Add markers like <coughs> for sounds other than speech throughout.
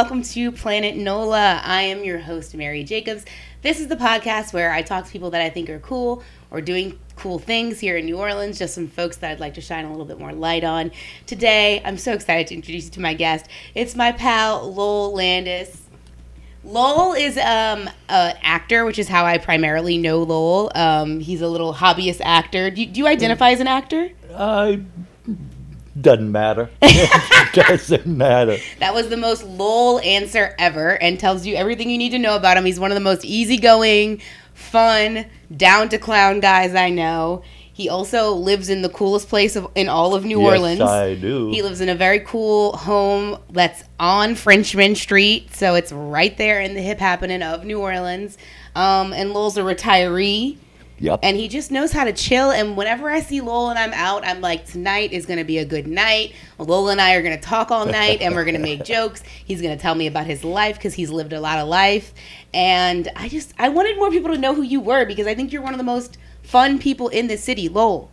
welcome to Planet NOLA. I am your host, Mary Jacobs. This is the podcast where I talk to people that I think are cool or doing cool things here in New Orleans, just some folks that I'd like to shine a little bit more light on. Today, I'm so excited to introduce you to my guest. It's my pal, Lowell Landes. Lowell is um, an actor, which is how I primarily know Lowell. Um, he's a little hobbyist actor. Do you, do you identify as an actor? Uh, doesn't matter. <laughs> <laughs> doesn't matter. That was the most Lowell answer ever and tells you everything you need to know about him. He's one of the most easygoing, fun, down to clown guys I know. He also lives in the coolest place of, in all of New yes, Orleans. I do. He lives in a very cool home that's on Frenchmen Street, so it's right there in the hip happening of New Orleans. Um, and Lowell's a retiree. Yep. And he just knows how to chill. And whenever I see Lowell and I'm out, I'm like, tonight is going to be a good night. Lowell and I are going to talk all night and we're going to make <laughs> jokes. He's going to tell me about his life because he's lived a lot of life. And I just, I wanted more people to know who you were because I think you're one of the most fun people in the city, Lowell.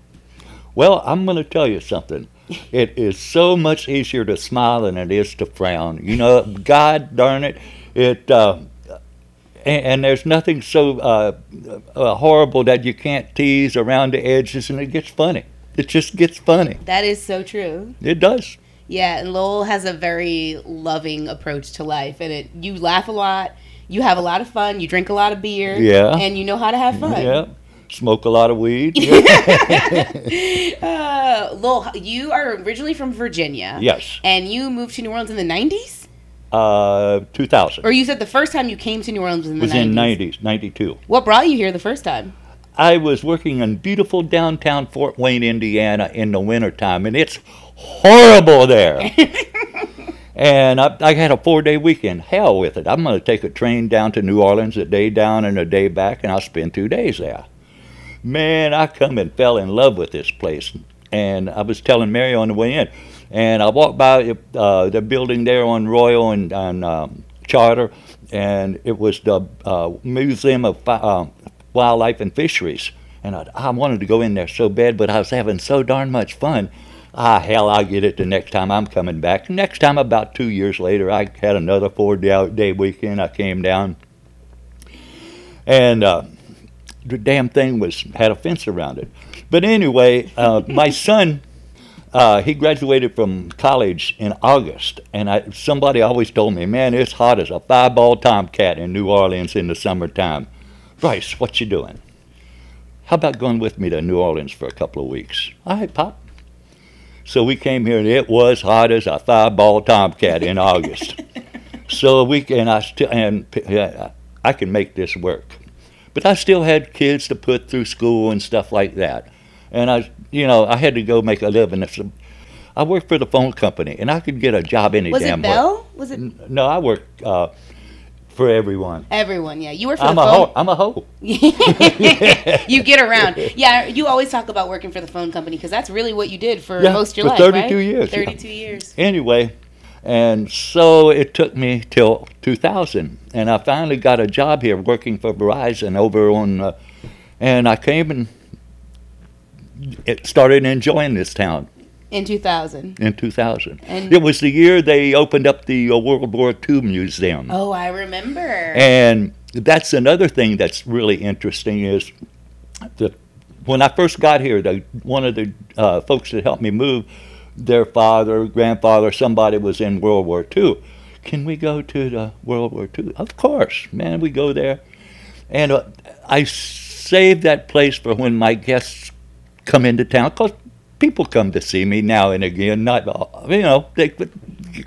Well, I'm going to tell you something. It is so much easier to smile than it is to frown. You know, God darn it, it. Uh, and, and there's nothing so uh, uh, horrible that you can't tease around the edges, and it gets funny. It just gets funny. That is so true. It does. Yeah, and Lowell has a very loving approach to life, and it you laugh a lot, you have a lot of fun, you drink a lot of beer, Yeah. and you know how to have fun. Yeah. Smoke a lot of weed. <laughs> <laughs> Uh, Lowell, you are originally from Virginia. yes. And you moved to New Orleans in the 90s? Uh, 2000. Or you said the first time you came to New Orleans was in the was 90s? in 90s, 92. What brought you here the first time? I was working in beautiful downtown Fort Wayne, Indiana in the wintertime, and it's horrible there. <laughs> and I, I had a four day weekend. Hell with it. I'm going to take a train down to New Orleans, a day down and a day back, and I'll spend two days there. Man, I come and fell in love with this place. And I was telling Mary on the way in, and I walked by uh, the building there on Royal and um, Chartres, and it was the uh, Museum of uh, Wildlife and Fisheries. And I, I wanted to go in there so bad, but I was having so darn much fun. Ah, hell, I'll get it the next time I'm coming back. Next time, about two years later, I had another four day day weekend. I came down, and uh, the damn thing was had a fence around it. But anyway, uh, my son, uh, he graduated from college in August, and I, somebody always told me, "Man, it's hot as a five-ball tomcat in New Orleans in the summertime." Bryce, what you doing? How about going with me to New Orleans for a couple of weeks? All right, Pop. So we came here, and it was hot as a five-ball tomcat in August. <laughs> so we and I still and uh, I can make this work, but I still had kids to put through school and stuff like that, and I, you know, I had to go make a living. I worked for the phone company, and I could get a job any Was damn it Bell? Was it. No, I worked uh, for everyone. everyone? Yeah, you work for I'm the a phone. hoe. I'm a hoe. <laughs> you get around. Yeah, you always talk about working for the phone company because that's really what you did for Yeah, most of your for life, 32 right? years, yeah. 32 years. anyway, and so it took me till 2000, and I finally got a job here working for Verizon over on, uh, and I came and started enjoying this town In 2000. in 2000. And- it was the year they opened up the uh, World War II Museum, Oh, I remember. and that's another thing that's really interesting is the when I first got here, the, one of the uh, folks that helped me move, their father, grandfather, somebody was in World War II. Can we go to the World War II? Of course, man, we go there. And uh, I saved that place for when my guests come into town, because people come to see me now and again. Not, all- you know, they,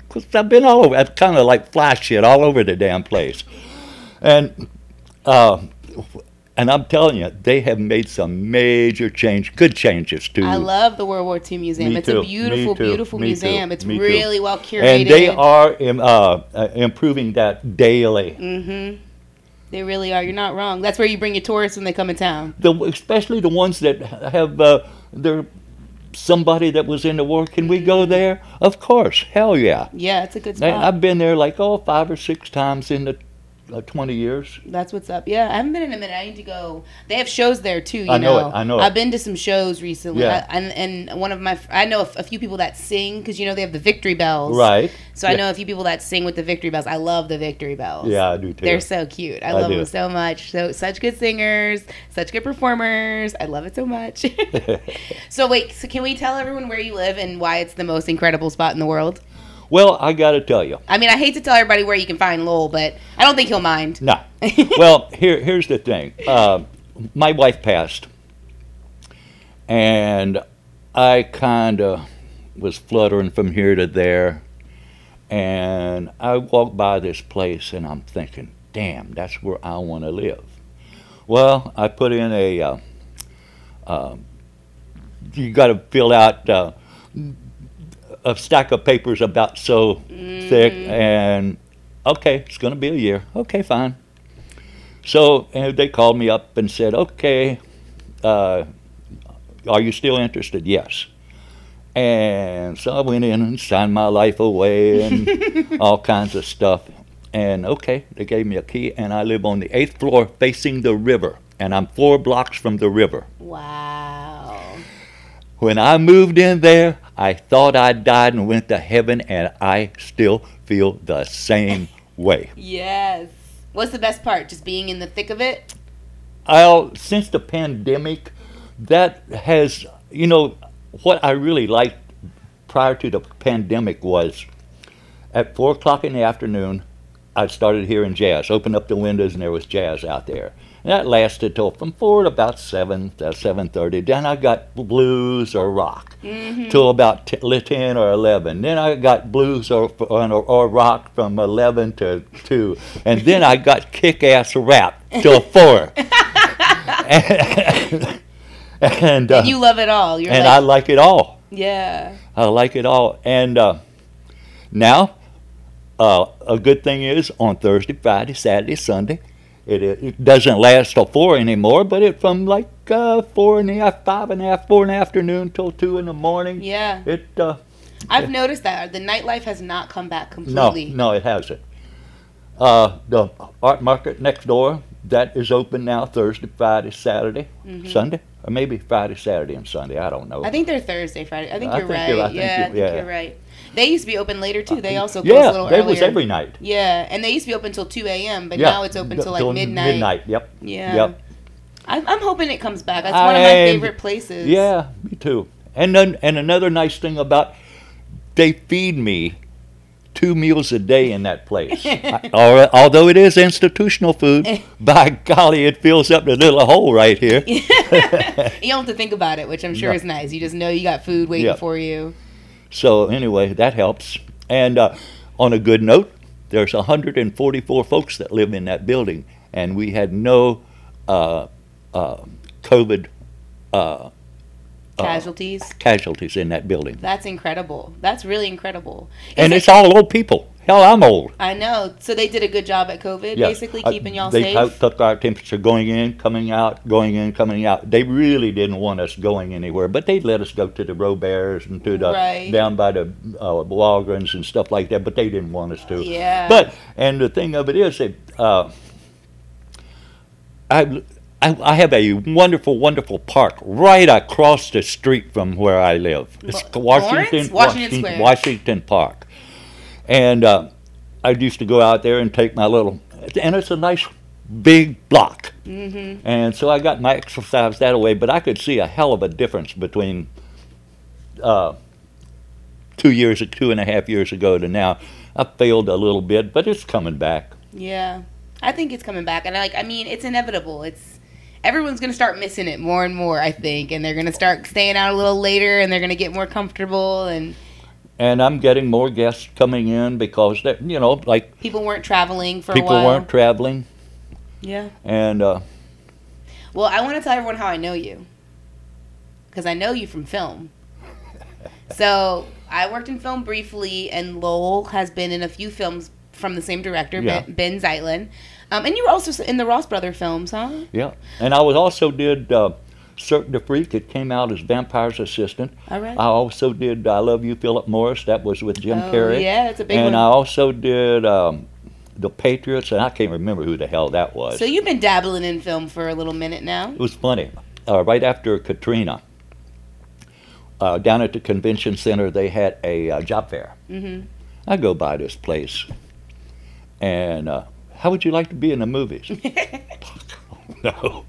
cause I've been all over. I've kind of like flash shit all over the damn place. And uh, and I'm telling you, they have made some major change, good changes to. I love the World War II Museum. Me it's too, a beautiful, beautiful me too, museum. It's me too. really well curated. and they are uh, uh, improving that daily. Mm-hmm. They really are. You're not wrong. That's where you bring your tourists when they come in town. The, especially the ones that have uh, their somebody that was in the war. Can we go there? Of course, hell yeah. Yeah, it's a good spot. I've been there like oh five or six times in the uh, 20 years. That's what's up. Yeah, I haven't been in a minute. I need to go. They have shows there too. You I know it, I know it. I've been to some shows recently. Yeah. I- and and one of my I know a, f- a few people that sing because you know they have the Victory Belles. Right. So I know a few people that sing with the Victory Belles. I love the Victory Belles. Yeah, I do too. They're so cute. I, I love do. them so much. So such good singers, such good performers. I love it so much. <laughs> <laughs> so wait, so can we tell everyone where you live and why it's the most incredible spot in the world? Well, I got to tell you. I mean, I hate to tell everybody where you can find Lowell, but I don't think he'll mind. No. <laughs> well, here here's the thing. Uh, my wife passed, and I kind of was fluttering from here to there, and I walked by this place, and I'm thinking, "Damn, that's where I want to live." Well, I put in a. Uh, uh, you got to fill out uh, a stack of papers about so thick, and okay, it's going to be a year. Okay, fine. So and they called me up and said, okay, uh, are you still interested? Yes. And so I went in and signed my life away and <laughs> all kinds of stuff. And okay, they gave me a key, and I live on the eighth floor facing the river, and I'm four blocks from the river. Wow. When I moved in there, I thought I died and went to heaven, and I still feel the same way. Yes. What's the best part? Just being in the thick of it? Well, since the pandemic, that has, you know, what I really liked prior to the pandemic was at four o'clock in the afternoon, I started hearing jazz. Opened up the windows and there was jazz out there. And that lasted till from four to about seven to seven thirty. Then I got blues or rock till about t- ten or eleven. Then I got blues or, or or rock from eleven to two, and then I got kick-ass rap till <laughs> four. and and, uh, And you love it all. You're and I like, like it all. yeah. I like it all. And uh, now, uh, a good thing is on Thursday, Friday, Saturday, Sunday, it, it doesn't last till four anymore, but it from like uh, four and a half, five and a half, four in the afternoon till two in the morning. Yeah. It uh, I've noticed that the nightlife has not come back completely. no, no, it hasn't. Uh, the art market next door that is open now Thursday, Friday, Saturday, Sunday, or maybe Friday, Saturday, and Sunday. I don't know. Mm-hmm. I think they're Thursday, Friday. I think I you're think right. you're- I think yeah, I think yeah. you're right. They used to be open later too. They uh, also close a yeah, little that earlier. was every night. Yeah, and they used to be open till 2 a.m., but yeah, now it's open till like till midnight. Midnight. Yep. Yeah. Yep. I'm, I'm hoping it comes back. That's one of my favorite places. Yeah, me too. And then, and another nice thing about they feed me two meals a day in that place. <laughs> I- although it is institutional food, <laughs> by golly, it fills up the little hole right here. <laughs> you don't have to think about it, which I'm sure No. is nice. You just know you got food waiting for you. So anyway, that helps. And uh, on a good note, there's 144 folks that live in that building, and we had no uh, uh, COVID uh, uh, Casualties. casualties in that building. That's incredible. That's really incredible. Is And it- it's all old people. Hell, I'm old. I know. So they did a good job at COVID, basically Uh, keeping y'all they safe. to- took our temperature going in, coming out, going in, coming out. They really didn't want us going anywhere, but they'd let us go to the Robears and to the Right. down by the uh, Walgreens and stuff like that. But they didn't want us to. Yeah. But and the thing of it is that uh, I. I I have a wonderful, wonderful park right across the street from where I live. It's Washington? Washington Square. Washington Park, and uh, I used to go out there and take my little, and it's a nice big block. Mm-hmm. And so I got my exercise that way, but I could see a hell of a difference between uh, two years, two and a half years ago to now. I failed a little bit, but it's coming back. Yeah, I think it's coming back, and I, like I mean, it's inevitable. It's everyone's gonna start missing it more and more. I think, and they're gonna start staying out a little later, and they're gonna get more comfortable, and And I'm getting more guests coming in because, that, you know, like people weren't traveling for people a while. People weren't traveling. Yeah. And uh, Well, I want to tell everyone how I know you, because I know you from film. <laughs> So I worked in film briefly, and Lowell has been in a few films from the same director, Yeah. Benh, Benh Zeitlin. Um, and you were also in the Ross Brother films, huh? yeah. And I was also did uh, Cirque du Freak. It came out as Vampire's Assistant. All right. I also did I Love You, Philip Morris. That was with Jim oh, Carrey. Yeah, it's a big and one. And I also did um, the Patriots, and I can't remember who the hell that was. So you've been dabbling in film for a little minute now. It was funny. Uh, right after Katrina, uh, down at the convention center, they had a uh, job fair. Mm-hmm. I go by this place, and uh, how would you like to be in the movies? <laughs> <laughs> no.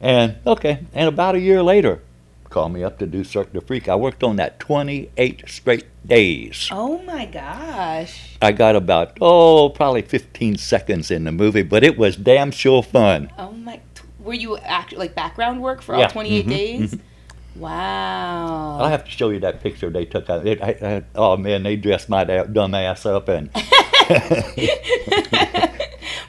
And okay, and about a year later, called me up to do Cirque du Freak. I worked on that 28 straight days. Oh my gosh. I got about oh probably 15 seconds in the movie, but it was damn sure fun. Oh my. Were you act like background work for Yeah, all 28 mhm, days? Wow. I'll have to show you that picture they took. Out. It, I, I, oh man, they dressed my dumb ass up and <laughs> <laughs>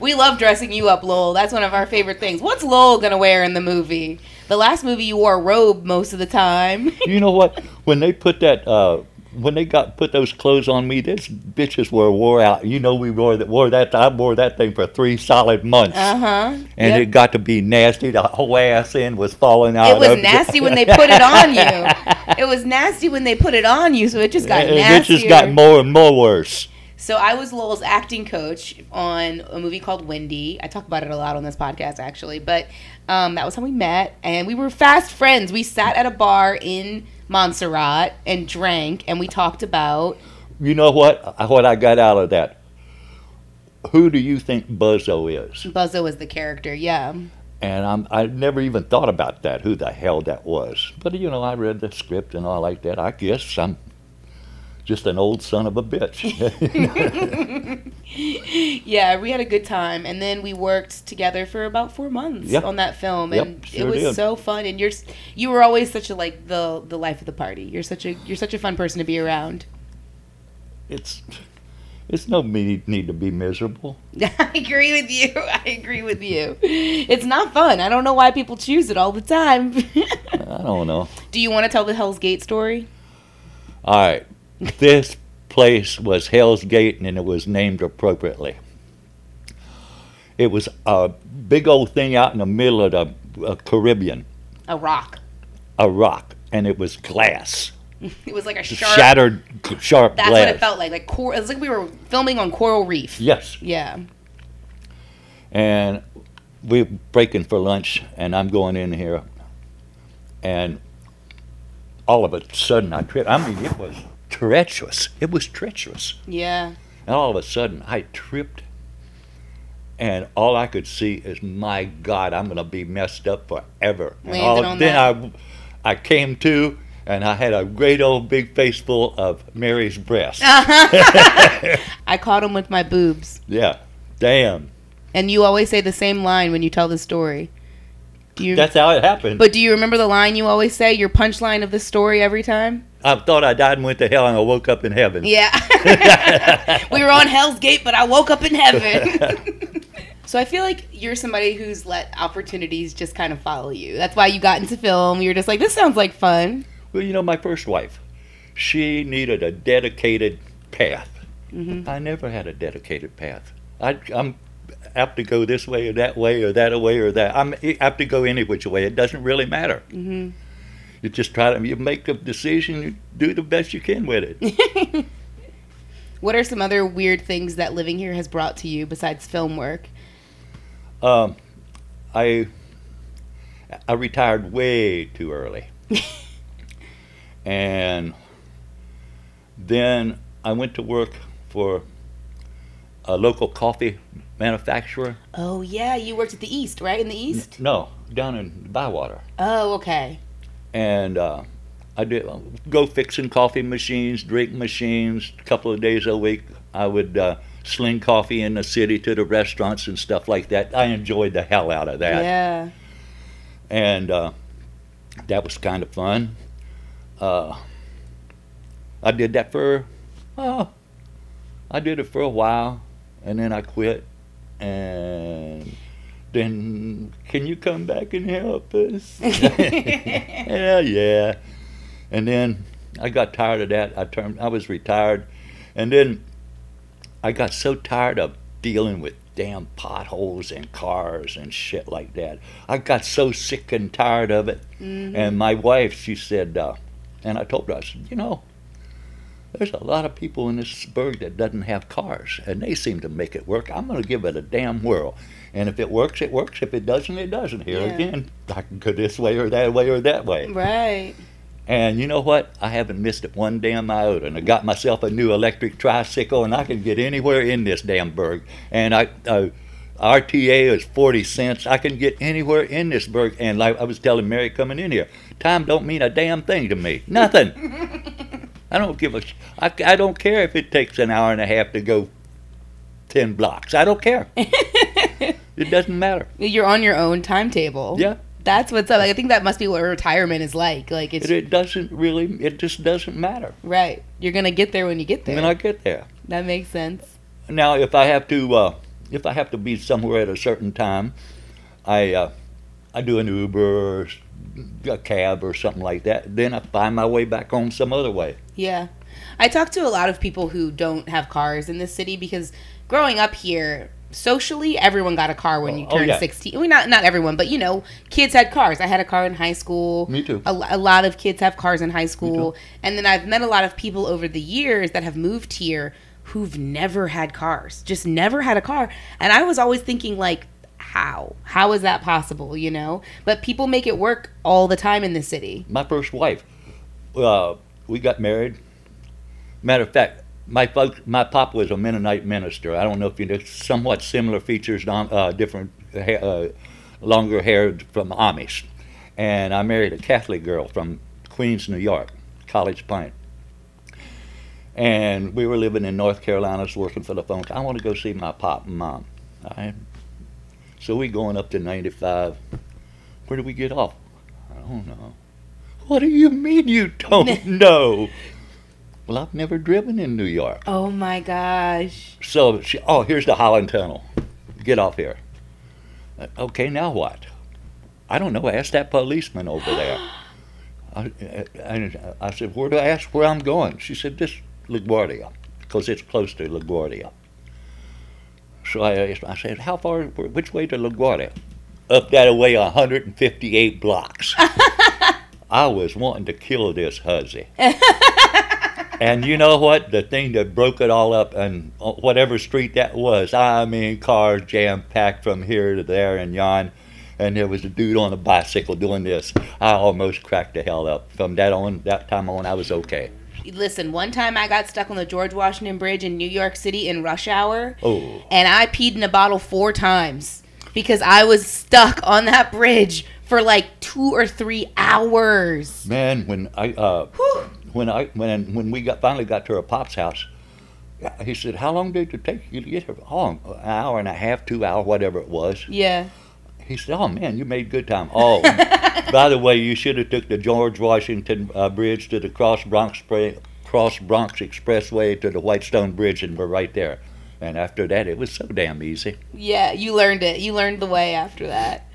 we love dressing you up, Lowell. That's one of our favorite things. What's Lowell gonna wear in the movie? The last movie you wore a robe most of the time. <laughs> you know what? When they put that, uh, when they got put those clothes on me, these bitches were wore out. You know, we wore that. Wore that. I wore that thing for three solid months, Uh huh. and it got to be nasty. The whole ass end was falling out. It was nasty when they <laughs> put it on you. It was nasty when they put it on you, so it just got. It just got more and more worse. So I was Lowell's acting coach on a movie called Wendy. I talk about it a lot on this podcast, actually. But um, that was how we met, and we were fast friends. We sat at a bar in Montserrat and drank, and we talked about. You know what? What I got out of that. Who do you think Buzzo is? Buzzo was the character, yeah. And I'm, I never even thought about that, who the hell that was. But, you know, I read the script and all like that. I guess I'm just an old son of a bitch. <laughs> Yeah, we had a good time, and then we worked together for about four months Yep. on that film, Yep, and it was did. so fun. And you're you were always such a like the the life of the party. You're such a you're such a fun person to be around. it's it's no me- need to be miserable. <laughs> I agree with you. I agree with you. It's not fun. I don't know why people choose it all the time. <laughs> I don't know. Do you want to tell the Hell's Gate story? All right. This place was Hell's Gate and it was named appropriately. It was a big old thing out in the middle of the uh, Caribbean, A rock. a rock, and it was glass. <laughs> It was like a sharp. Shattered, sharp glass. That's glass. what it felt like. Like cor- it was like we were filming on Coral Reef. Yes. Yeah. And we're breaking for lunch, and I'm going in here, and all of a sudden I tripped. I mean, it was treacherous. It was treacherous. Yeah. And all of a sudden, I tripped, and all I could see is, "My God, I'm going to be messed up forever." And Landed all, on then I, I came to, and I had a great old big face full of Mary's breasts. <laughs> I caught him with my boobs. yeah, damn. And you always say the same line when you tell the story. You? That's how it happened. but do you remember the line you always say? Your punchline of the story every time. I thought I died and went to hell, and I woke up in heaven. Yeah. <laughs> <laughs> we were on Hell's Gate, but I woke up in heaven. <laughs> so I feel like you're somebody who's let opportunities just kind of follow you. That's why you got into film. You're just like, this sounds like fun. Well, you know, my first wife, she needed a dedicated path. Mhm. I never had a dedicated path. I, I'm apt to go this way or that way or that way or that. I'm apt to go any which way. It doesn't really matter. hmm You just try to you make a decision. You do the best you can with it. <laughs> what are some other weird things that living here has brought to you besides film work? Um, I I retired way too early, <laughs> and then I went to work for a local coffee manufacturer. Oh yeah, you worked at the East, right? In the East. No, down in Bywater, Oh okay. and uh, I did go fixing coffee machines, drink machines. A couple of days a week, I would uh, sling coffee in the city to the restaurants and stuff like that. I enjoyed the hell out of that. Yeah. and uh, that was kind of fun. Uh, I did that for, oh, I did it for a while, and then I quit. And then, can you come back and help us? <laughs> yeah, yeah. And then I got tired of that. I turned. I was retired, and then I got so tired of dealing with damn potholes and cars and shit like that. I got so sick and tired of it. Mhm. And my wife, she said, uh, and I told her, I said, you know, there's a lot of people in this burg that doesn't have cars, and they seem to make it work. I'm going to give it a damn whirl. And if it works, it works. If it doesn't, it doesn't. Here Yeah. again, I can go this way or that way or that way. Right. And you know what? I haven't missed it one damn iota. And I got myself a new electric tricycle, and I can get anywhere in this damn burg. And I, uh, RTA is 40 cents. I can get anywhere in this burg. And like I was telling Mary coming in here, time don't mean a damn thing to me. Nothing. <laughs> I don't give a. Sh- I, I don't care if it takes an hour and a half to go 10 blocks. I don't care. <laughs> it doesn't matter. You're on your own timetable. Yeah. That's what's up. Like, I think that must be what retirement is like. Like it's It, it doesn't really. It just doesn't matter right. You're gonna get there when you get there. when I get there. that makes sense. Now, if I have to, uh, if I have to be somewhere at a certain time, I, uh, I do an Uber a cab or something like that. Then I find my way back home some other way. Yeah. I talk to a lot of people who don't have cars in this city because growing up here, socially, everyone got a car when you Oh, oh turned yeah. 16. Well, not, not everyone, but you know, kids had cars. I had a car in high school. Me too. A, a lot of kids have cars in high school. And then I've met a lot of people over the years that have moved here who've never had cars, just never had a car. And I was always thinking, like, how? How is that possible, you know? But people make it work all the time in the city. My first wife, uh, we got married. Matter of fact, my folks, my pop was a Mennonite minister. I don't know if you know, somewhat similar features, non- uh, different, uh, longer hair from Amish. And I married a Catholic girl from Queens, New York, College Point. And we were living in North Carolina, working for the phone. I want to go see my pop and mom. I, so we going up to 95. Where do we get off? I don't know. What do you mean you don't <laughs> know? well, I've never driven in New York. Oh my gosh. So she, oh, here's the Holland Tunnel. Get off here. Uh, Okay, now what? I don't know. Ask that policeman over there. <gasps> I, I, I said, where do I ask where I'm going? She said, this LaGuardia, because it's close to LaGuardia. So I I said, how far, which way to LaGuardia? Up that way 158 blocks. <laughs> I was wanting to kill this hussy. <laughs> And you know what? The thing that broke it all up, and uh, whatever street that was, I mean, cars jam packed from here to there and yon. And there was a dude on a bicycle doing this. I almost cracked the hell up. From that on, that time on, I was okay. Listen, one time I got stuck on the George Washington Bridge in New York City in rush hour, Oh, and I peed in a bottle four times because I was stuck on that bridge for like two or three hours. man, when I uh, Whew. when I when when we got finally got to our pop's house, he said, "How long did it take you to get here?" Oh, an hour and a half, two hour, whatever it was. Yeah. He said, "Oh man, you made good time." Oh, <laughs> by the way, you should have took the George Washington uh, Bridge to the Cross Bronx Cross Bronx Expressway to the Whitestone Bridge, and we're right there. And after that, it was so damn easy. Yeah, you learned it. You learned the way after that.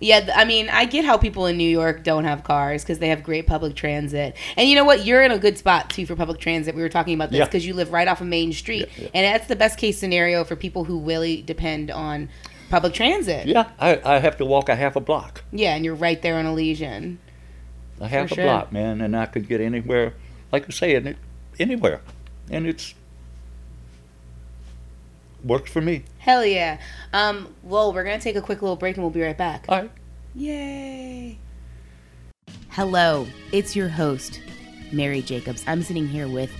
Yeah, I mean, I get how people in New York don't have cars because they have great public transit. And you know what? You're in a good spot too for public transit. We were talking about this Yeah. because you live right off of Main Street, Yeah, yeah. and that's the best case scenario for people who really depend on public transit. Yeah, I, I have to walk a half a block, Yeah, and you're right there on Elysian. a half a sure. block, man, and I could get anywhere, like I say, it, anywhere, and it's works for me. Hell yeah. Um, well, we're gonna take a quick little break and we'll be right back. All right. Yay! Hello, it's your host, Mary Jacobs. I'm sitting here with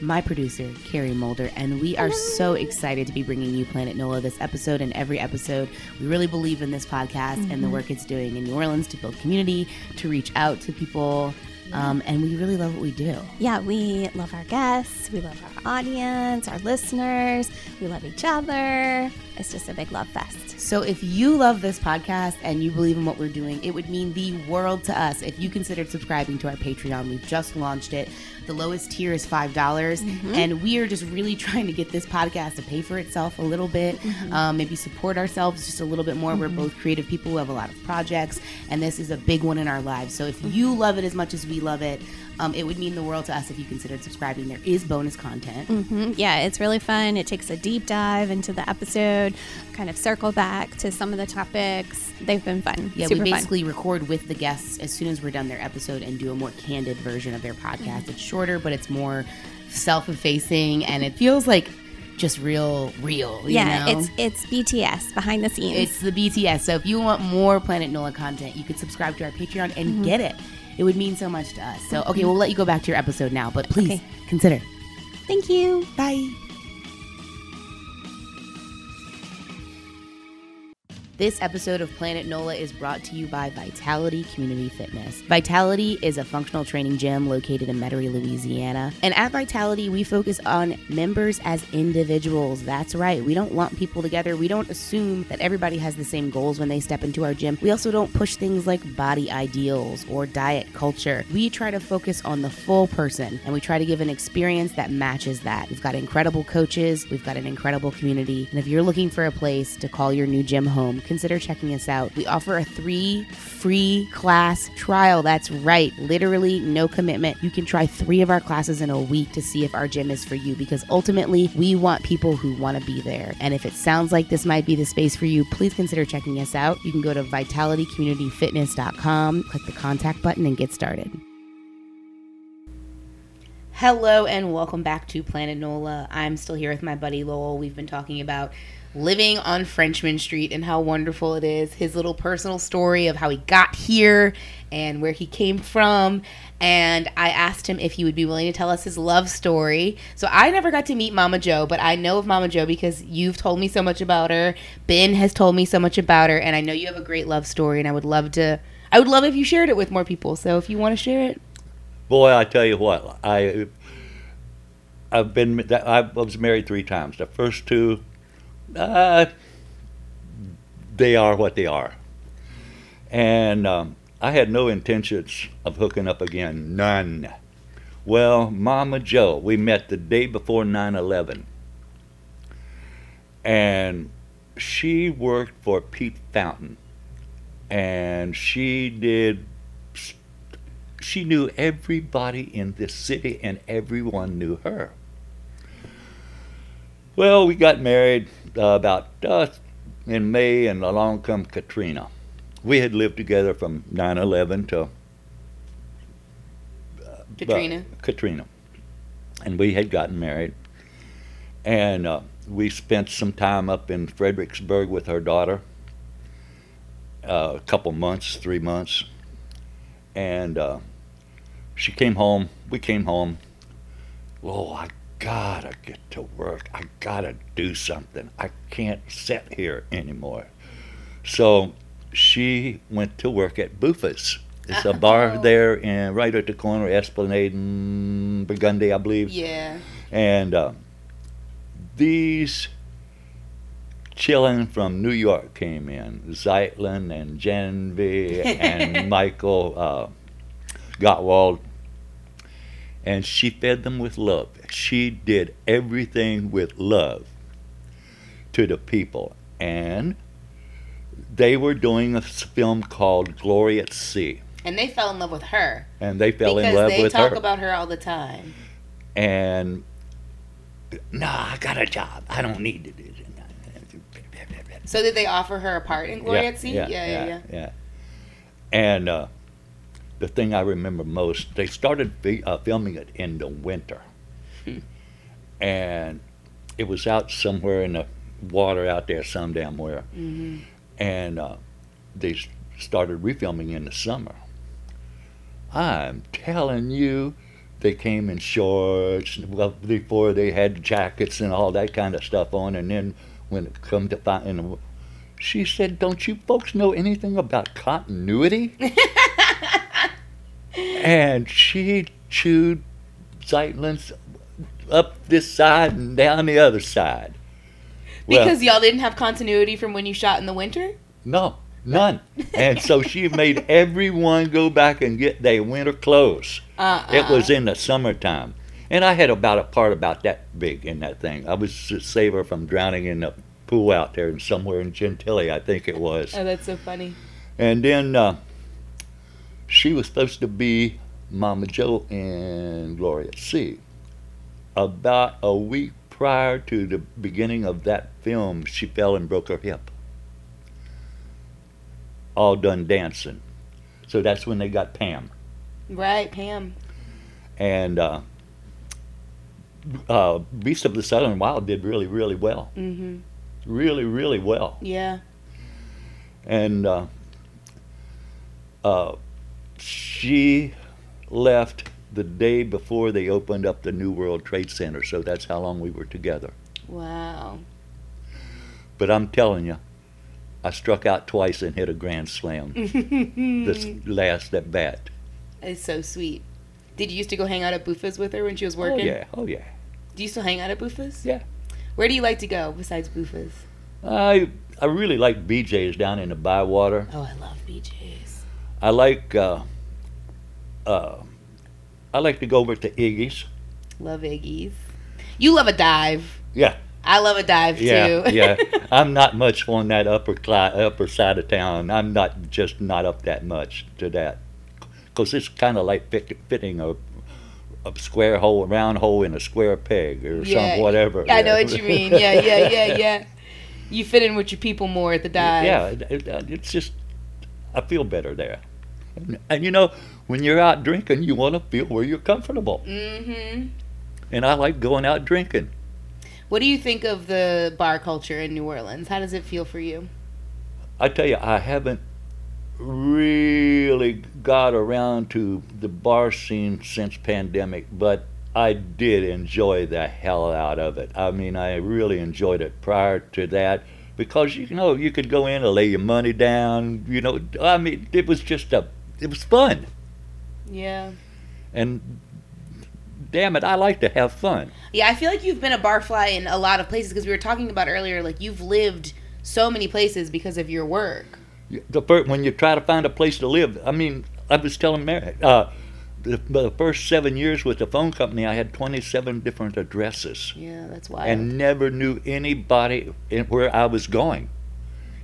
my producer, Carrie Mulder, and we are so excited to be bringing you Planet NOLA this episode and every episode. We really believe in this podcast and the work it's doing in New Orleans to build community, to reach out to people, um, and we really love what we do. Yeah, we love our guests, we love our audience, our listeners, we love each other. It's just a big love fest. So if you love this podcast and you believe in what we're doing, it would mean the world to us if you considered subscribing to our Patreon. We've just launched it. The lowest tier is $5. dollars mm-hmm. And we are just really <laughs> trying to get this podcast to pay for itself a little bit, mm-hmm. um, maybe support ourselves just a little bit more. We're mm-hmm. both creative people who have a lot of projects, and this is a big one in our lives. So if you love it as much as We love it. Um, it would mean the world to us if you considered subscribing. There is bonus content. hmm Yeah, it's really fun. It takes a deep dive into the episode, kind of circle back to some of the topics. They've been fun. Yeah, Super we fun. basically record with the guests as soon as we're done their episode and do a more candid version of their podcast. It's shorter, but it's more self-effacing, and it feels like just real, real. You Yeah, know? it's it's BTS behind the scenes. It's the BTS. So if you want more Planet Nola content, you could subscribe to our Patreon and get it. It would mean so much to us. So okay, we'll let you go back to your episode now, but please Okay. consider. Thank you. Bye. This episode of Planet NOLA is brought to you by Vitality Community Fitness. Vitality is a functional training gym located in Metairie, Louisiana. And at Vitality, we focus on members as individuals. That's right. We don't lump people together. We don't assume that everybody has the same goals when they step into our gym. We also don't push things like body ideals or diet culture. We try to focus on the full person and we try to give an experience that matches that. We've got incredible coaches, we've got an incredible community. And if you're looking for a place to call your new gym home, consider checking us out. We offer a three free class trial. That's right, literally no commitment. You can try three of our classes in a week to see if our gym is for you because ultimately we want people who want to be there. And if it sounds like this might be the space for you, please consider checking us out. You can go to vitalitycommunityfitness.com, click the contact button, and get started. Hello and welcome back to Planet Nola. I'm still here with my buddy Lowell. We've been talking about living on Frenchmen Street and how wonderful it is. His little personal story of how he got here and where he came from. And I asked him if he would be willing to tell us his love story. So I never got to meet Mama Joe, but I know of Mama Joe because you've told me so much about her. Benh has told me so much about her, and I know you have a great love story. And I would love to. I would love if you shared it with more people. So if you want to share it, Boy, I tell you what, I I've been I was married three times. The first two, uh, they are what they are, and um, I had no intentions of hooking up again, none. Well, Mama Joe, we met the day before 9/11, and she worked for Pete Fountain, and she did she knew everybody in this city and everyone knew her. Well, we got married about uh, in May, and along come Katrina. We had lived together from 9/11 to uh, Katrina. Katrina, and we had gotten married, and uh, we spent some time up in Fredericksburg with her daughter. Uh, a couple months, three months, and uh, she came home. We came home. Oh, I gotta get to work. I gotta do something. I can't sit here anymore. So she went to work at Buffa's. It's a bar <laughs> Oh. there in right at the corner, Esplanade and Burgundy, I believe. Yeah. And uh, these children from New York came in, Zeitlin and Janvey and <laughs> Michael uh, Gottwald, and she fed them with love. She did everything with love to the people, and they were doing a film called Glory at Sea, And they fell in love with her. and they fell in love with her. they talk about her all the time. and no, I got a job. I don't need to do this. So did they offer her a part in Glory at Sea? Yeah, yeah, yeah. yeah. And uh, the thing I remember most, they started fi- uh, filming it in the winter, and it was out somewhere in the water out there, some damn where, hmm and uh, they started refilming in the summer. I'm telling you, they came in shorts well, before they had jackets and all that kind of stuff on, and then when it come to find, she said, "Don't you folks know anything about continuity?" <laughs> and she chewed Zeitlin's up this side and down the other side. Well- Because y'all didn't have continuity from when you shot in the winter? No, none. and so she <laughs> made everyone go back and get their winter clothes. Uh-uh. It was in the summertime. And I had about a part about that big in that thing. I was to save her from drowning in the pool out there and somewhere in Gentilly, I think it was. Oh, that's so funny. And then uh, she was supposed to be Mama Joe and Glory at Sea About a week prior to the beginning of that film, she fell and broke her hip. All done dancing. So that's when they got Pam. Right, Pam. And uh, uh, Beast of the Southern Wild did really, really well. Mm-hmm. Really, really well. Yeah. And uh, uh, she left the day before they opened up the New World Trade Center. So that's how long we were together. Wow. But I'm telling you, I struck out twice and hit a grand slam <laughs> this last at bat. It's so sweet. Did you used to go hang out at Buffa's with her when she was oh, working? Oh yeah, oh yeah. Do you still hang out at Buffa's? Yeah. Where do you like to go besides Buffa's? I I really like BJ's down in the Bywater. Oh, I love BJ's. I like uh, uh, I like to go over to Iggy's. Love Iggy's. You love a dive. Yeah, I love a dive yeah, too. yeah. <laughs> I'm not much on that upper cli- upper side of town. I'm not just not up that much to that, because it's kind of like fit, fitting a a square hole, a round hole in a square peg, or Yeah, some whatever. I know what you mean. Yeah, yeah, <laughs> yeah, yeah. You fit in with your people more at the dive. Yeah, it, it, it's just I feel better there. And, and you know, when you're out drinking, you want to feel where you're comfortable. Mm-hmm. And I like going out drinking. What do you think of the bar culture in New Orleans? How does it feel for you? I tell you, I haven't really got around to the bar scene since pandemic, but I did enjoy the hell out of it. I mean, I really enjoyed it prior to that because you know you could go in and lay your money down. You know, I mean, it was just a, it was fun, Yeah. and damn it, I like to have fun. Yeah, I feel like you've been a barfly in a lot of places because we were talking about earlier, like you've lived so many places because of your work. the first, when you try to find a place to live, I mean, I was telling Mary, uh, the, the first seven years with the phone company, I had 27 different addresses Yeah, that's wild. and never knew anybody where I was going.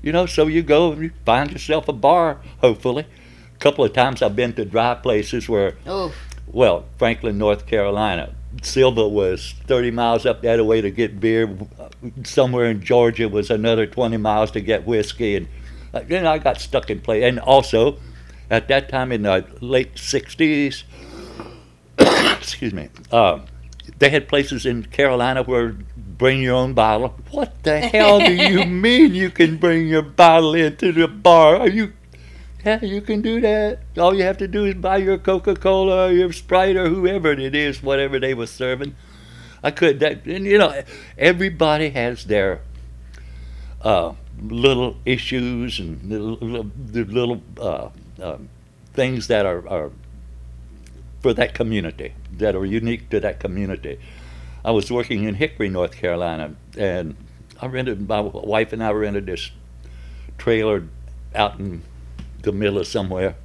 You know, so you go and you find yourself a bar, hopefully. A couple of times I've been to dry places where, oh, well, Franklin, North Carolina. Sylva was 30 miles up that way to get beer. Somewhere in Georgia was another 20 miles to get whiskey. And uh, then I got stuck in place. And also, at that time in the late 60s, <coughs> excuse me, uh, they had places in Carolina where bring your own bottle. What the hell do you <laughs> mean you can bring your bottle into the bar? Are you yeah, you can do that. All you have to do is buy your Coca Cola or your Sprite or whoever it is, whatever they were serving. I could that, and you know, everybody has their uh, little issues and little, little, the little uh, um things that are, are for that community that are unique to that community. I was working in Hickory, North Carolina, and I rented my wife and I rented this trailer out in of somewhere,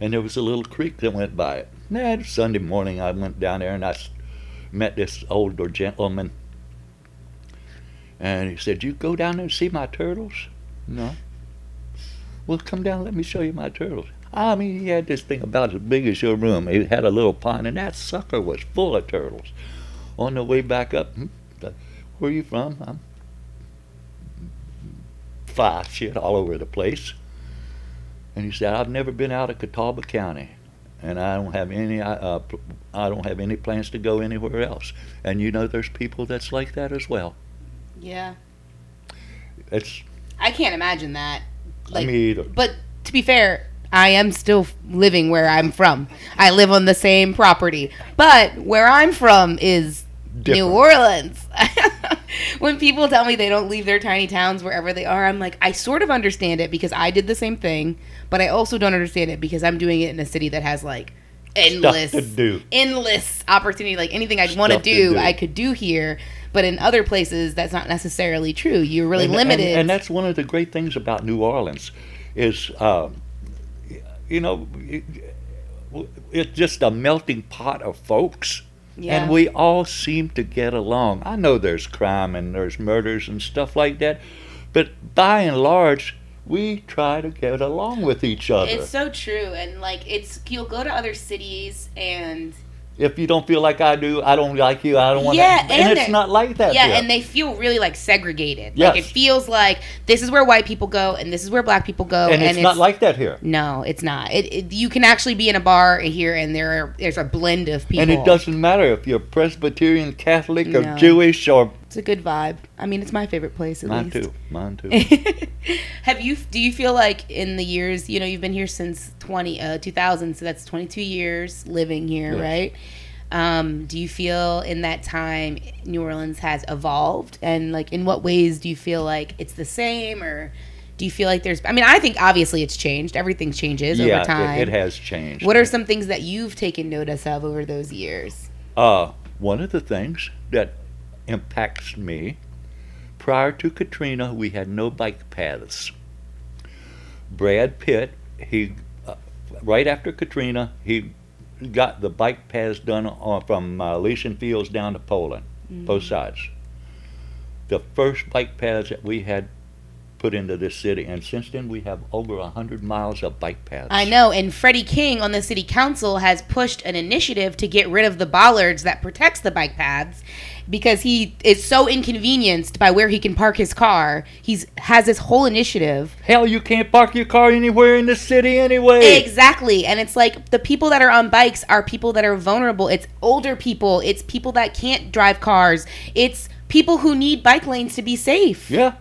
and there was a little creek that went by it. And Sunday morning, I went down there and I met this older gentleman, and he said, "You go down there and see my turtles?" No. Well, come down. Let me show you my turtles. I mean, he had this thing about as big as your room. He had a little pond, and that sucker was full of turtles. On the way back up, hmm, where you from? I'm five shit all over the place. And he said, I've never been out of Catawba County, and I don't have any. Uh, I don't have any plans to go anywhere else. And you know, there's people that's like that as well. yeah. It's I can't imagine that. Like, me either. But to be fair, I am still living where I'm from. I live on the same property, but where I'm from is New Orleans. <laughs> <laughs> when people tell me they don't leave their tiny towns wherever they are, I'm like, I sort of understand it because I did the same thing, but I also don't understand it because I'm doing it in a city that has like endless endless opportunity like anything I'd want to do. I could do here but in other places that's not necessarily true you're really and, limited And, and that's one of the great things about New Orleans, is uh, you know, it, it's just a melting pot of folks. Yeah. And we all seem to get along. I know there's crime and there's murders and stuff like that, but by and large, we try to get along with each other. It's so true, and like it's you'll go to other cities and if you don't feel like I do, I don't like you. I don't want Yeah, to. and And, it's not like that. yeah, here. and they feel really like segregated. Like it feels like this is where white people go and this is where black people go, and it's not like that here. no, it's not. It, it you can actually be in a bar here and there are, there's a blend of people, And it doesn't matter if you're Presbyterian, Catholic, or No. Jewish, or It's a good vibe. I mean, it's my favorite place at mine least. too. Mine too. <laughs> Have you? Do you feel like in the years you know you've been here since twenty uh, 2000, so that's twenty two years living here, Yes. right? Um, do you feel in that time New Orleans has evolved, and like in what ways do you feel like it's the same, or do you feel like there's? I mean, I think obviously it's changed. Everything changes yeah, over time. It, it has changed. What are some things that you've taken notice of over those years? Uh, one of the things that impacts me, prior to Katrina, we had no bike paths. Brad Pitt, he, uh, right after Katrina, he got the bike paths done on, from uh, Elysian Fields down to Poland, both sides. The first bike paths that we had put into this city, and since then we have over a hundred miles of bike paths. I know, and Freddie King on the city council has pushed an initiative to get rid of the bollards that protects the bike paths because he is so inconvenienced by where he can park his car. He's has this whole initiative. Hell, you can't park your car anywhere in the city anyway. Exactly. And it's like the people that are on bikes are people that are vulnerable. It's older people, it's people that can't drive cars. It's people who need bike lanes to be safe. Yeah.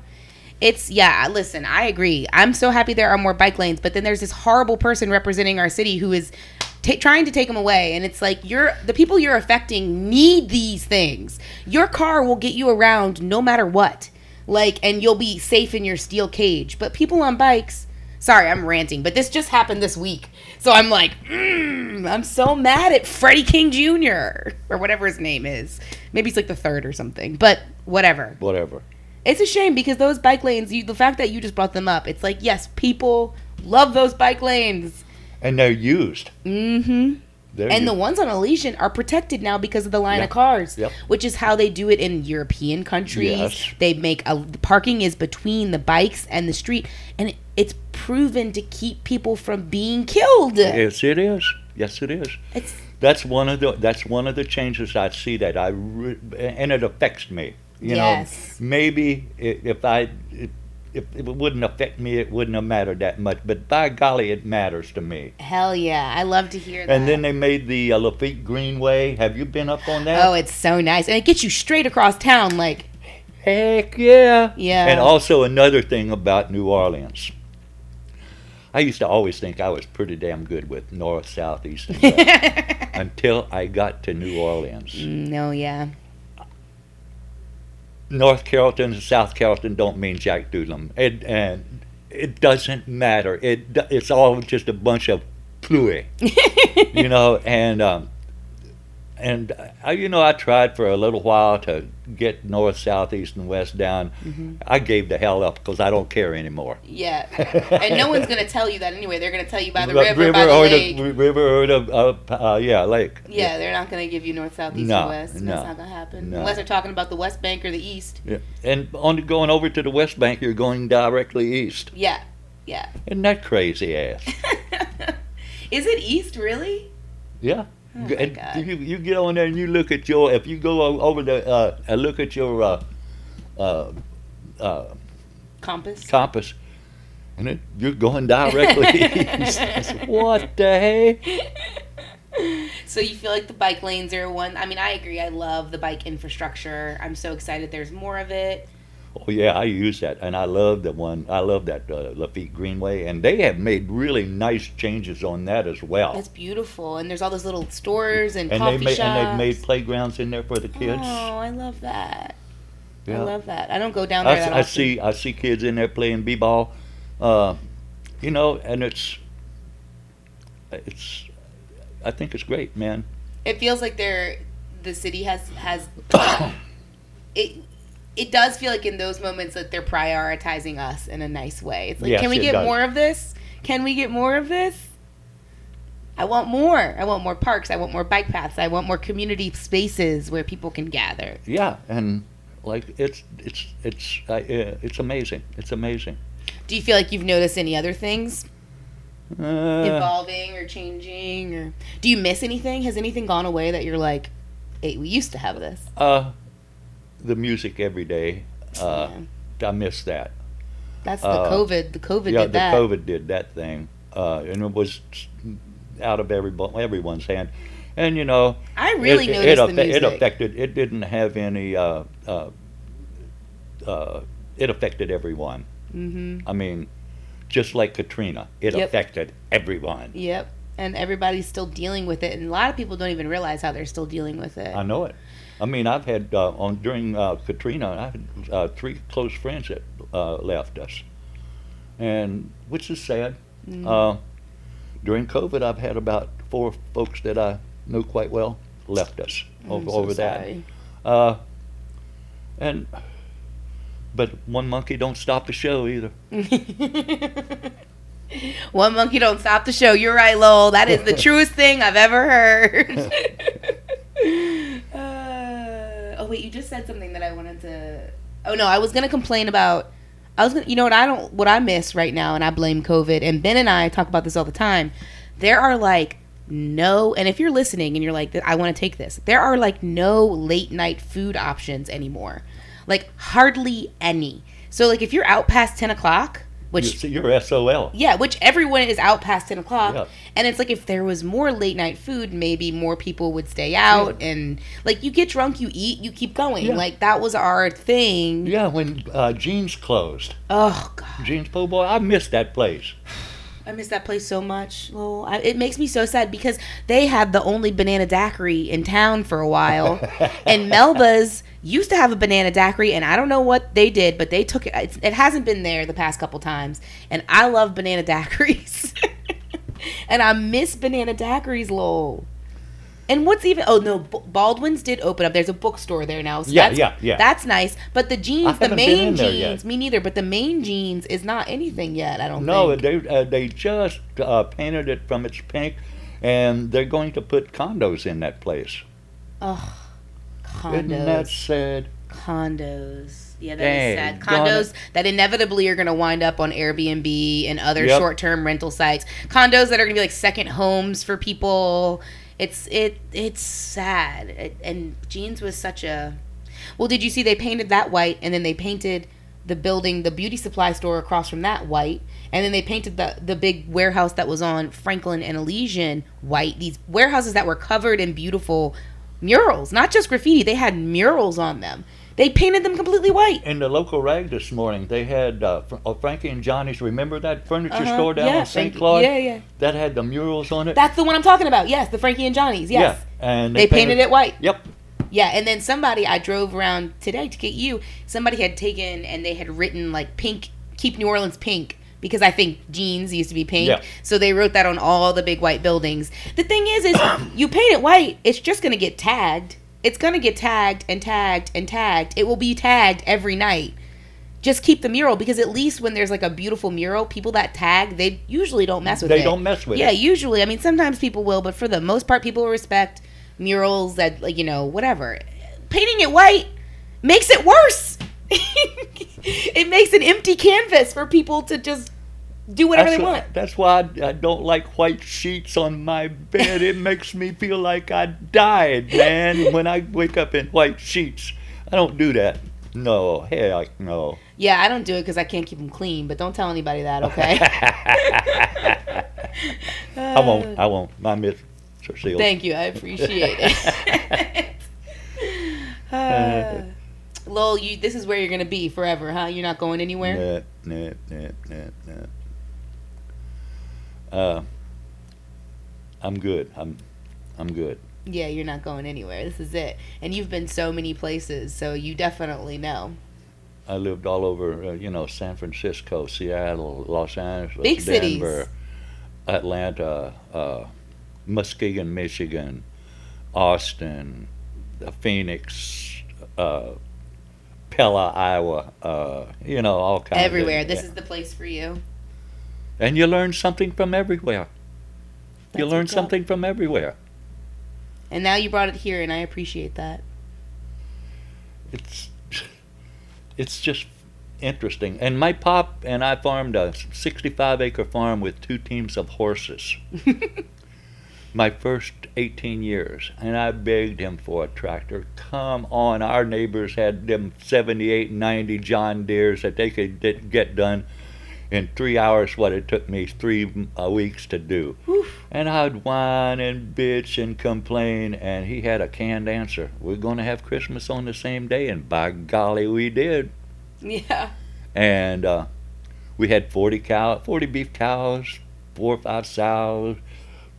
It's yeah. Listen, I agree. I'm so happy there are more bike lanes, but then there's this horrible person representing our city who is ta trying to take them away, and it's like you're the people you're affecting need these things. Your car will get you around no matter what, like, and you'll be safe in your steel cage. But people on bikes. Sorry, I'm ranting, but this just happened this week, so I'm like, mm, I'm so mad at Freddie King Jr. or whatever his name is. Maybe he's like the third or something, but whatever. Whatever. It's a shame because those bike lanes, you, the fact that you just brought them up, it's like, yes, people love those bike lanes. And they're used. Mm-hmm. They're And the ones on Elysian are protected now because of the line Yeah. of cars, Yep. which is how they do it in European countries. Yes. They make a the parking is between the bikes and the street, and it, it's proven to keep people from being killed. Yes, it is. Yes, it is. It's That's one of the that's one of the changes I see that I re- and it affects me. You Yes. know, maybe if I if, if it wouldn't affect me, it wouldn't have mattered that much. But by golly, it matters to me. hell yeah, I love to hear that. And then they made the uh, Lafitte Greenway. Have you been up on that? oh, it's so nice, and it gets you straight across town. Like, Heck yeah. Yeah. And also another thing about New Orleans. I used to always think I was pretty damn good with north, south, east, and west <laughs> until I got to New Orleans. no, yeah, North Carrollton and South Carrollton don't mean jack doodlem. It and it doesn't matter. It it's all just a bunch of plooey, <laughs> you know. And um, and I, you know, I tried for a little while to get north, south, east, and west down. I gave the hell up because I don't care anymore. yeah. and no one's gonna tell you that anyway. They're gonna tell you by the Ri- river, by the or lake. the river or the uh, uh, yeah lake. yeah, they're not gonna give you north, south, east, No, and west. no, That's not gonna happen no. unless they're talking about the west bank or the east. Yeah. And on going over to the west bank, you're going directly east. Yeah, yeah. Isn't that crazy ass? <laughs> Is it east really? Yeah. Oh and You, you get on there and you look at your, if you go over the, uh, and look at your uh, uh, uh, Compass. compass, and it, you're going directly east. <laughs> Said, <laughs> what the heck? So you feel like the bike lanes are one. I mean, I agree. I love the bike infrastructure. I'm so excited. There's more of it. Oh yeah, I use that, and I love the one. I love that uh, Lafitte Greenway, and they have made really nice changes on that as well. It's beautiful, and there's all those little stores and, and coffee they made shops. and they've made playgrounds in there for the kids. Oh, I love that. I love that. I don't go down there I, that I often. see I see kids in there playing b-ball, uh, you know, and it's it's I think it's great, man. It feels like they're the city has has <coughs> it. It does feel like in those moments that they're prioritizing us in a nice way. It's like, Yes, can we get does. more of this? Can we get more of this? I want more. I want more parks. I want more bike paths. I want more community spaces where people can gather. Yeah, and like it's it's it's uh, uh, it's amazing. It's amazing. Do you feel like you've noticed any other things Uh, evolving or changing, or do you miss anything? Has anything gone away that you're like, hey, we used to have this? uh, the music every day. Uh, Yeah. I miss that. That's the uh, COVID. The COVID yeah, did the that. COVID did that thing, uh, and it was out of everybo- everyone's hand. And you know, I really it, noticed it, the music. it affected. It didn't have any. Uh, uh, uh, it affected everyone. hmm I mean, just like Katrina, it Yep. affected everyone. Yep. And everybody's still dealing with it, and a lot of people don't even realize how they're still dealing with it. I know it. I mean, I've had uh, on during uh, Katrina, I had uh, three close friends that uh, left us, and which is sad. Mm. Uh, during COVID, I've had about four folks that I knew quite well left us I'm over, so over that. Uh, and but one monkey don't stop the show either. <laughs> One monkey don't stop the show. You're right, Lowell. That is the <laughs> truest thing I've ever heard. <laughs> wait, you just said something that I wanted to. Oh no, I was gonna complain about. I was gonna. You know what? I don't. What I miss right now, and I blame COVID. And Ben and I talk about this all the time. There are like no, and if you're listening and you're like, I want to take this. There are like no late night food options anymore. Like hardly any. So like if you're out past ten o'clock, which You- You're SOL. yeah, which everyone is out past 10 o'clock. Yeah. And it's like if there was more late night food, maybe more people would stay out. And like you get drunk, you eat, you keep going. Yeah. Like that was our thing. Yeah, when uh, Gene's closed, Oh, God. Gene's Po' Boy, I missed that place. I miss that place so much. I, it makes me so sad because they had the only banana daiquiri in town for a while. <laughs> and Melba's used to have a banana daiquiri, and I don't know what they did, but they took it. It's, it hasn't been there the past couple times. And I love banana daiquiris. <laughs> and I miss banana daiquiris, Lowell. And what's even? Oh no, Baldwin's did open up. There's a bookstore there now. So Yeah, that's, yeah, yeah. That's nice. But the Gene's, the main Gene's, me neither. But the main Gene's is not anything yet. I don't No, think. they uh, they just uh, painted it from its pink, and they're going to put condos in that place. Ugh, Isn't that condos. sad? Condos. Yeah, that is Dang, sad. Condos that inevitably are going to wind up on Airbnb and other Yep. short-term rental sites. Condos that are going to be like second homes for people. It's it it's sad. It, and Gene's was such a. Well, did you see they painted that white and then they painted the building, the beauty supply store across from that white, and then they painted the the big warehouse that was on Franklin and Elysian white. These warehouses that were covered in beautiful murals, not just graffiti. They had murals on them. They painted them completely white. In the local rag this morning, they had uh, uh, Frankie and Johnny's. Remember that furniture Uh-huh. store down Yeah, on St. Claude? yeah, yeah. That had the murals on it. That's the one I'm talking about. Yes, the Frankie and Johnny's. Yes. Yeah, and They painted it white. Yep. Yeah, and then somebody I drove around today to get you. Somebody had taken and they had written like pink, keep New Orleans pink because I think Gene's used to be pink. Yeah. So they wrote that on all the big white buildings. The thing is, is <coughs> you paint it white, it's just gonna get tagged. It's gonna get tagged and tagged and tagged. It will be tagged every night. Just keep the mural because at least when there's like a beautiful mural, people that tag they usually don't mess with They it. They don't mess with yeah, it. usually. I mean, sometimes people will, but for the most part, people respect murals that, like, you know, whatever. Painting it white makes it worse. <laughs> it makes an empty canvas for people to just do whatever That's, they why- want. that's why I, I don't like white sheets on my bed. it makes me feel like I died, man, when I wake up in white sheets. I don't do that. No, heck no. Yeah, I don't do it because I can't keep them clean, but don't tell anybody that, okay? <laughs> <laughs> I won't. I won't. My are sealed. Thank you. I appreciate it. <laughs> uh, Lowell, you, this is where you're going to be forever, huh? You're not going anywhere? Nah, nah, nah, nah, nah. Uh, I'm good. I'm, I'm good. Yeah, you're not going anywhere. This is it. And you've been so many places, so you definitely know. I lived all over, uh, you know, San Francisco, Seattle, Los Angeles, Big cities. Denver, Atlanta, uh, Muskegon, Michigan, Austin, Phoenix, uh, Pella, Iowa. Uh, you know, all kinds. Everywhere. Of, This yeah. is the place for you. And you learn something from everywhere. you That's learn something from everywhere. And now you brought it here, and I appreciate that. It's, <laughs> it's just, interesting. And my pop and I farmed a 65 acre farm with two teams of horses. <laughs> my first 18 years, and I begged him for a tractor. Come on, our neighbors had them 78, 90 John Deeres that they could get done in three hours what it took me three uh, weeks to do. And I'd whine and bitch and complain, and he had a canned answer. We're going to have Christmas on the same day, and by golly, we did. Yeah. And uh, we had 40 cow, 40 beef cows, four or five sows,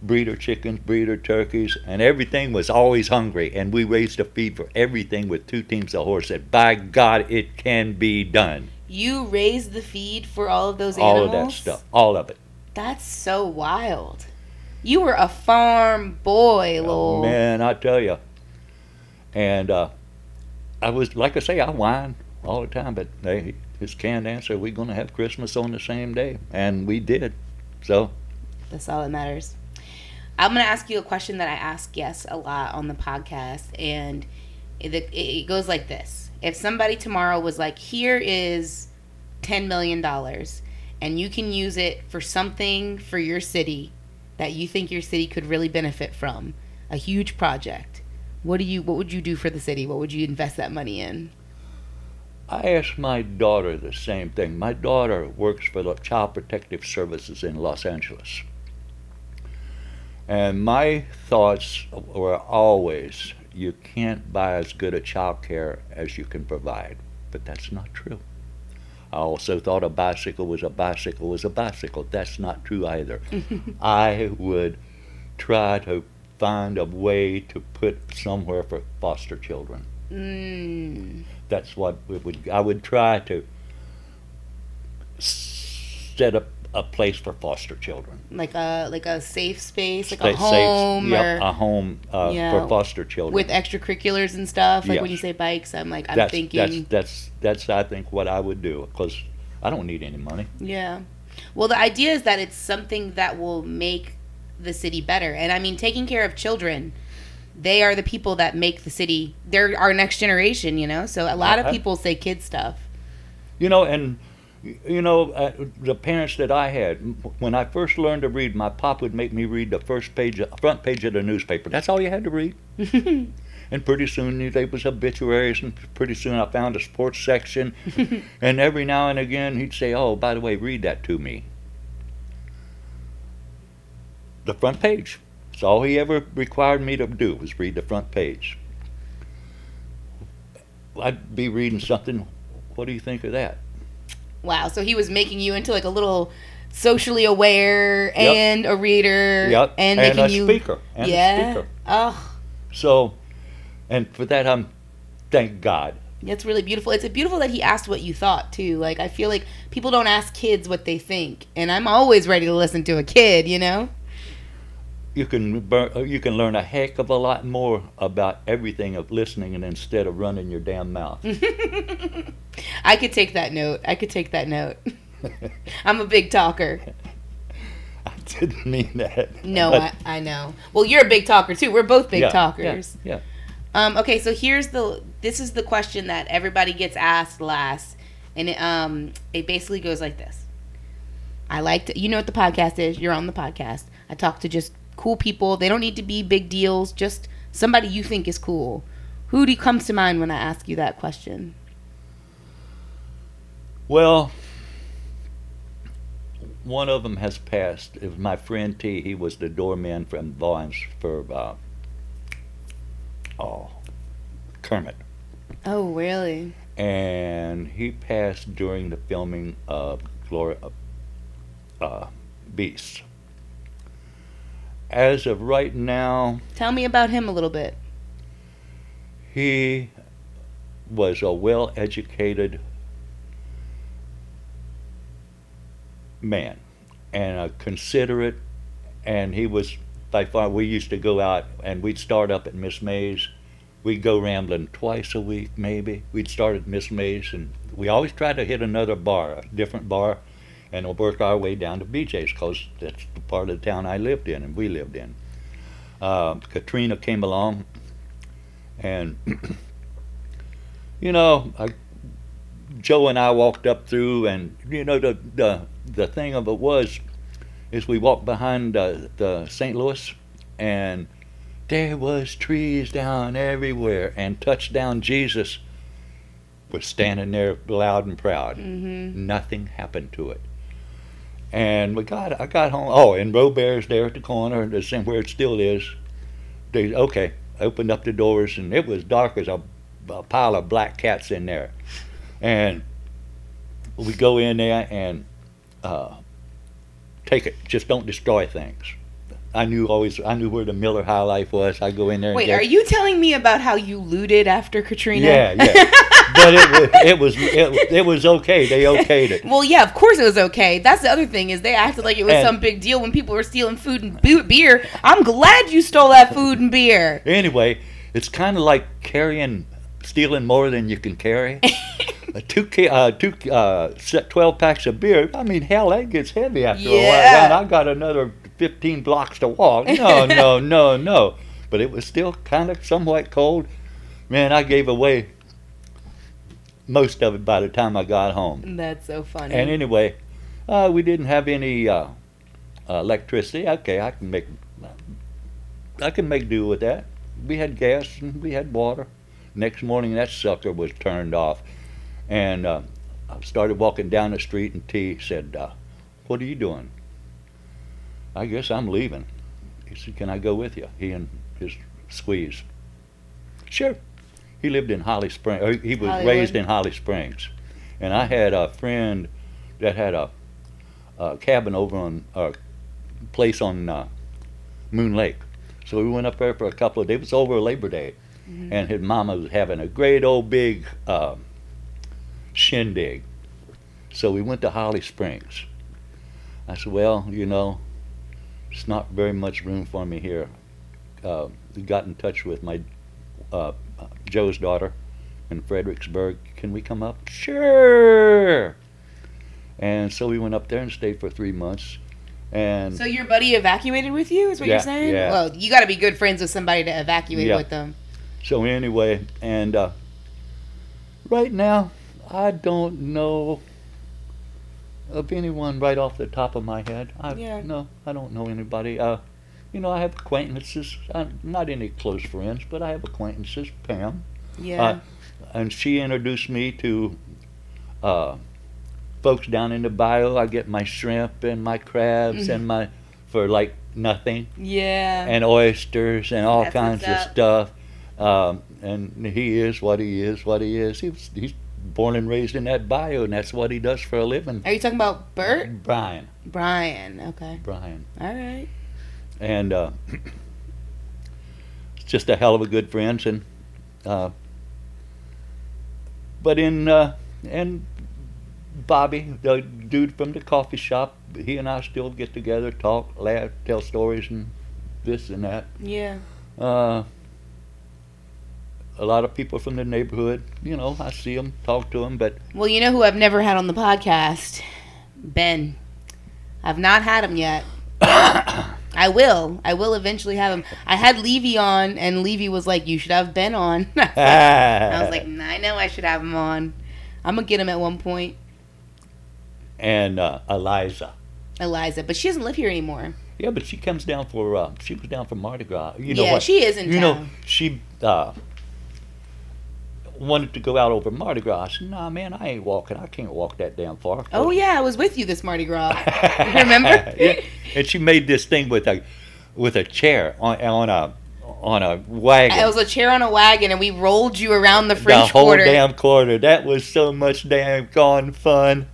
breeder chickens, breeder turkeys, and everything was always hungry. And we raised a feed for everything with two teams of horses. By God, it can be done. You raised the feed for all of those All animals. All of that stuff, all of it. That's so wild. You were a farm boy, Oh, man, I tell you. And uh, I was, like I say, I whine all the time, but they, his canned answer, we're going to have Christmas on the same day. And we did. So, That's all that matters. I'm going to ask you a question that I ask guests a lot on the podcast, and it, it goes like this: If somebody tomorrow was like, "Here is ten million dollars, and you can use it for something for your city that you think your city could really benefit from, a huge project," what do you? What would you do for the city? What would you invest that money in? I asked my daughter the same thing. My daughter works for the Child Protective Services in Los Angeles. And my thoughts were always you can't buy as good a child care as you can provide. But that's not true. I also thought a bicycle was a bicycle was a bicycle. That's not true either. <laughs> I would try to find a way to put somewhere for foster children Mm, that's what we would I would try to set up a place for foster children. like a like a safe space, like a home, yep, or a home uh, for foster children. with extracurriculars and stuff. Like when you say bikes, I'm like I'm that's, thinking, that's that's that's I think what I would do because I don't need any money. yeah. Well, the idea is that it's something that will make the city better, and I mean, taking care of children. They are the people that make the city. They're our next generation, you know. So a lot of Uh-huh. people say kid stuff. You know, and you know uh, the parents that I had when I first learned to read, my pop would make me read the first page, front page of the newspaper. That's all you had to read. <laughs> And pretty soon there was obituaries, and pretty soon I found a sports section. <laughs> and every now and again he'd say, "Oh, by the way, read that to me." The front page. That's all he ever required me to do was read the front page. I'd be reading something. What do you think of that? Wow. So he was making you into like a little socially aware and a reader Yep. and and making a you speaker. And yeah. a speaker. Oh, So, and for that, I'm thank God. That's really beautiful. It's beautiful that he asked what you thought too. Like I feel like people don't ask kids what they think, and I'm always ready to listen to a kid. You know. You can bur- you can learn a heck of a lot more about everything of listening and instead of running your damn mouth. <laughs> I could take that note. I could take that note. <laughs> I'm a big talker. <laughs> I didn't mean that. No, I, I know. Well, you're a big talker too. We're both big yeah, talkers. Yeah, Um, okay, so here's the. This is the question that everybody gets asked last, and it, um, it basically goes like this. I like to. You know what the podcast is. You're on the podcast. I talk to just cool people. They don't need to be big deals. Just somebody you think is cool. Who do you comes to mind when I ask you that question? Well, one of them has passed. It was my friend T. He was the doorman from Vons for uh, oh Kermit. Oh, really? and he passed during the filming of Gloria uh, Beast. As of right now, Tell me about him a little bit. he was a well-educated man and a considerate, and he was by far. We used to go out and we'd start up at Miss Mae's. We'd go rambling twice a week, maybe. We'd start at Miss Mae's, and we always tried to hit another bar, a different bar, and we'll work our way down to BJ's because that's the part of the town I lived in and we lived in. Uh, Katrina came along, and <clears throat> you know, I, Joe and I walked up through, and you know the the the thing of it was, is we walked behind uh, the St. Louis, and there was trees down everywhere, and touchdown Jesus was standing there loud and proud. Mm-hmm. Nothing happened to it. And we got I got home. Oh, and Robert's there at the corner, the same where it still is. They okay, opened up the doors, and it was dark as a, a pile of black cats in there. And we go in there and uh, take it. Just don't destroy things. I knew always. I knew where the Miller High Life was. I go in there. and Wait, get- are you telling me about how you looted after Katrina? Yeah, yeah. <laughs> but it was it was it, it was okay. They okayed it. Well, yeah, of course it was okay. That's the other thing is they acted like it was And- some big deal when people were stealing food and beer. I'm glad you stole that food and beer. Anyway, it's kind of like carrying, stealing more than you can carry. <laughs> Uh, two uh, two uh, twelve packs of beer. I mean, hell, that gets heavy after a while. And I got another fifteen blocks to walk. No, no, <laughs> no, no. But it was still kind of somewhat cold. Man, I gave away most of it by the time I got home. That's so funny. And anyway, uh, we didn't have any uh, uh, electricity. Okay, I can make I can make do with that. We had gas and we had water. Next morning, that sucker was turned off, and uh, I started walking down the street. And T said, uh, "What are you doing?" I guess I'm leaving. He said, "Can I go with you?" He and his squeeze. Sure. He lived in Holly Springs. He was Hollywood. raised in Holly Springs, and I had a friend that had a, a cabin over on a place on uh, Moon Lake. So we went up there for a couple of days. It was over Labor Day, and his mama was having a great old big uh, shindig. So we went to Holly Springs. I said, "Well, you know, it's not very much room for me here." Uh, got in touch with my uh, Joe's daughter in Fredericksburg. Can we come up? Sure. And so we went up there and stayed for three months. And so your buddy evacuated with you? Is what Yeah, you're saying? yeah. Well, you got to be good friends with somebody to evacuate Yeah. with them. so anyway, and uh, right now, I don't know of anyone right off the top of my head. I, Yeah. No, I don't know anybody. Uh, you know, I have acquaintances. i not any close friends, but I have acquaintances. Pam. Yeah. Uh, and she introduced me to uh, folks down in the bayou. I get my shrimp and my crabs and my for like nothing, yeah. and oysters and all That's kinds of stuff. Um, and he is what he is, what he is. He was, he's born and raised in that bayou, and that's what he does for a living. Are you talking about Bert? Brian, Brian. Okay. Brian, All right. And uh, it's <clears throat> just a hell of a good friends and uh, but in uh, and Bobby, the dude from the coffee shop, he and I still get together, talk, laugh, tell stories, and this and that. Yeah. Uh, a lot of people from the neighborhood, you know, I see them, talk to them, but Well, you know who I've never had on the podcast? Ben. I've not had him yet. <coughs> I will. I will eventually have him. I had Levy on, and Levy was like, "You should have Ben on." <laughs> I was like, "Nah, "I know I should have him on. I'm gonna get him at one point." and uh, Eliza. Eliza, but she doesn't live here anymore. Yeah, but she comes down for uh, she was down for Mardi Gras. You know yeah, what? she is in you town. know, she uh, wanted to go out over Mardi Gras. I said, "Nah, man, I ain't walking. I can't walk that damn far." oh yeah, I was with you this Mardi Gras. <laughs> Remember? <laughs> yeah. And she made this thing with a with a chair on on a on a wagon. It was a chair on a wagon, and we rolled you around the French the whole Quarter. damn quarter. That was so much damn gone fun.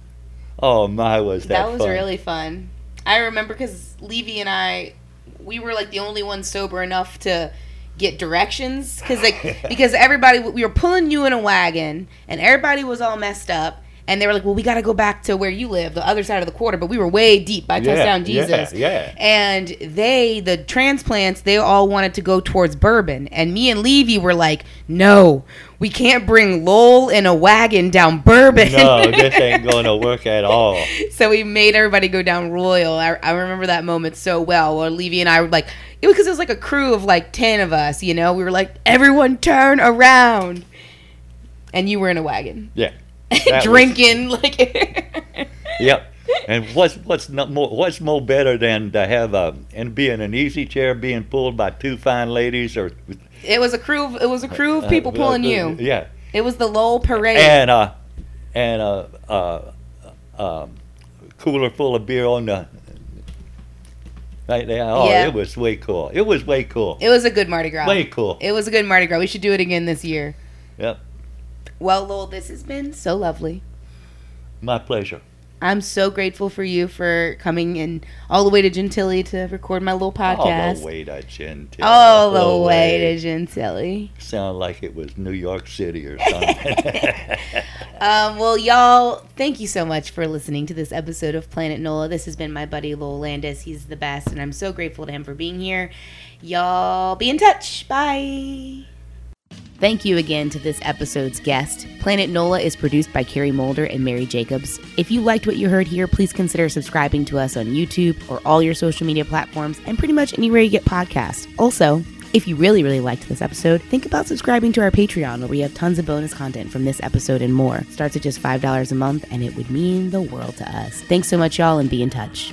Oh my, was that, that was fun. really fun. I remember because Levy and I, we were like the only ones sober enough to get directions because like <laughs> because everybody we were pulling you in a wagon and everybody was all messed up and they were like, well, we got to go back to where you live, the other side of the quarter, but we were way deep by Yeah, Touchdown yeah, Jesus. yeah. And they, the transplants, they all wanted to go towards Bourbon. And me and Levy were like, no, we can't bring Lowell in a wagon down Bourbon. No, <laughs> this ain't going to work at all. so we made everybody go down Royal. I, I remember that moment so well. Where Levy and I were like, it was because it was like a crew of like ten of us. You know, we were like, everyone turn around, and you were in a wagon. Yeah. That was- <laughs> drinking like. <laughs> Yep. And what's what's not more what's more better than to have a and be in an easy chair being pulled by two fine ladies or it was a crew. Of, it was a crew of people uh, pulling uh, you. Yeah. It was the Lowell parade. And uh and uh uh um cooler full of beer on the right there. Oh, Yeah. it was way cool. It was way cool. it was a good Mardi Gras. way cool. It was a good Mardi Gras. We should do it again this year. Yep. Well, Lowell, this has been so lovely. My pleasure. I'm so grateful for you for coming in all the way to Gentilly to record my little podcast. All the way to Gentilly. All the way to Gentilly. Sound like it was New York City or something. <laughs> <laughs> Um, well, y'all, thank you so much for listening to this episode of Planet NOLA. This has been my buddy Lowell Landes. He's the best, and I'm so grateful to him for being here. Y'all be in touch. Bye. Thank you again to this episode's guest. Planet NOLA is produced by Carrie Mulder and Mary Jacobs. If you liked what you heard here, please consider subscribing to us on YouTube or all your social media platforms and pretty much anywhere you get podcasts. Also, if you really, really liked this episode, think about subscribing to our Patreon where we have tons of bonus content from this episode and more. Starts at just $5 a month and it would mean the world to us. Thanks so much, y'all, and be in touch.